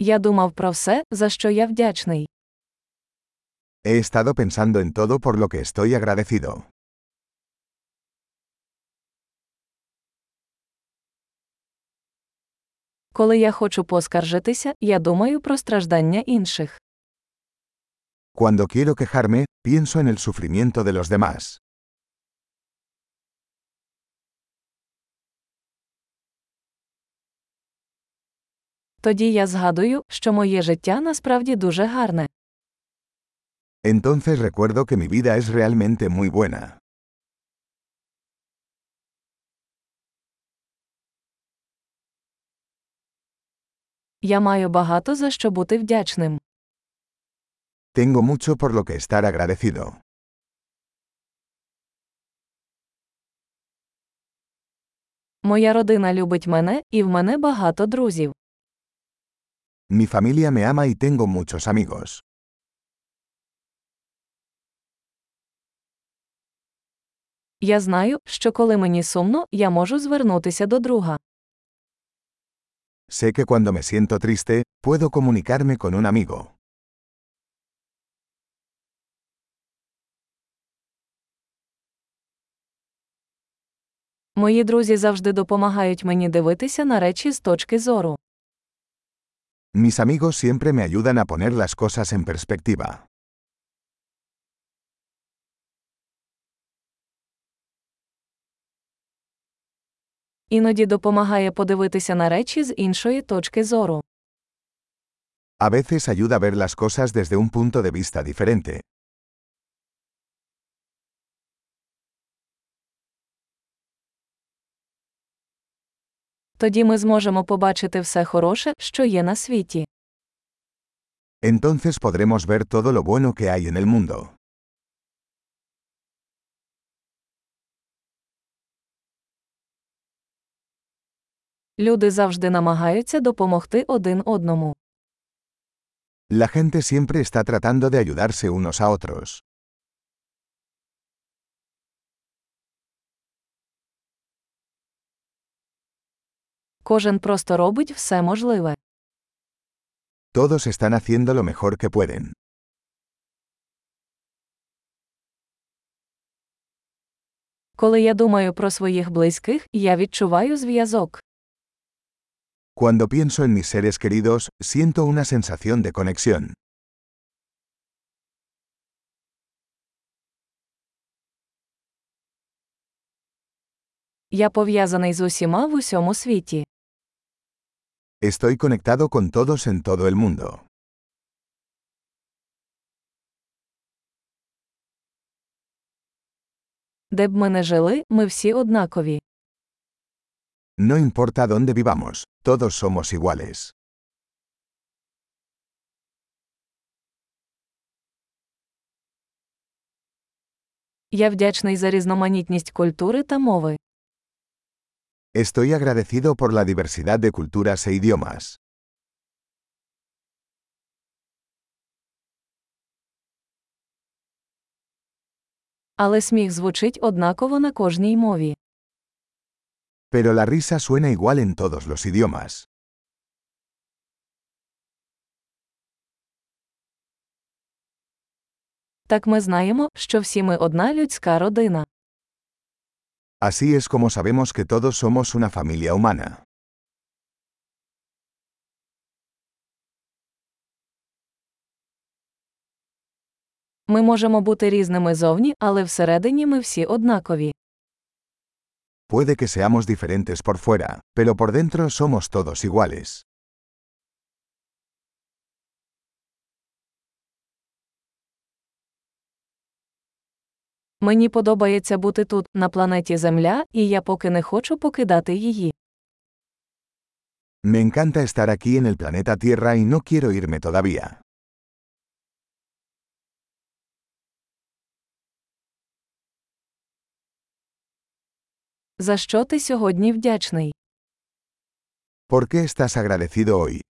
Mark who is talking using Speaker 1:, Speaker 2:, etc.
Speaker 1: Я думав про все, за що я вдячний.
Speaker 2: He estado pensando en todo por lo que estoy agradecido.
Speaker 1: Коли я хочу поскаржитися, я думаю про страждання інших.
Speaker 2: Cuando quiero quejarme, pienso en el sufrimiento de los demás.
Speaker 1: Тоді я згадую, що моє життя насправді дуже гарне.
Speaker 2: Entonces recuerdo que mi vida es realmente muy buena.
Speaker 1: Я маю багато за що бути вдячним.
Speaker 2: Tengo mucho por lo que estar agradecido.
Speaker 1: Моя родина любить мене, і в мене багато друзів.
Speaker 2: Mi familia me ama y tengo muchos amigos.
Speaker 1: Я знаю, що коли мені сумно, я можу звернутися до друга.
Speaker 2: Sé que cuando me siento triste, puedo comunicarme con un amigo.
Speaker 1: Мої друзі завжди допомагають мені дивитися на речі з точки зору.
Speaker 2: Mis amigos siempre me ayudan a poner las cosas en perspectiva.
Speaker 1: Іноді допомагає подивитися на речі з іншої точки зору.
Speaker 2: A veces ayuda a ver las cosas desde un punto de vista diferente.
Speaker 1: Тоді ми зможемо побачити все хороше, що є на світі.
Speaker 2: Entonces podremos ver todo lo bueno que hay en el mundo.
Speaker 1: Люди завжди намагаються допомогти один одному.
Speaker 2: La gente siempre está tratando de ayudarse unos a otros.
Speaker 1: Кожен просто робить все можливе.
Speaker 2: Todos están haciendo lo mejor que pueden.
Speaker 1: Коли я думаю про своїх близьких, я відчуваю зв'язок.
Speaker 2: Cuando pienso en mis seres queridos, siento una sensación de conexión.
Speaker 1: Я пов'язаний з усіма в усьому світі.
Speaker 2: Estoy conectado con todos en todo el mundo.
Speaker 1: Де б ми не жили, ми всі однакові.
Speaker 2: No importa dónde vivamos, todos somos iguales.
Speaker 1: Я вдячний за різноманітність культури та мови.
Speaker 2: Estoy agradecido por la diversidad de culturas e idiomas.
Speaker 1: Але сміх звучить однаково на кожній мові.
Speaker 2: Pero la risa suena igual en todos los idiomas.
Speaker 1: Так ми знаємо, що всі ми одна людська родина.
Speaker 2: Así es como sabemos que todos somos una familia humana.
Speaker 1: Ми можемо бути різними зовні, але всередині ми всі однакові.
Speaker 2: Puede que seamos diferentes por fuera, pero por dentro somos todos iguales.
Speaker 1: Мені подобається бути тут, на планеті Земля, і я поки не хочу покидати її.
Speaker 2: Me encanta estar aquí en el planeta Tierra y no quiero irme todavía.
Speaker 1: За що ти сьогодні вдячний?
Speaker 2: ¿Por qué estás agradecido hoy?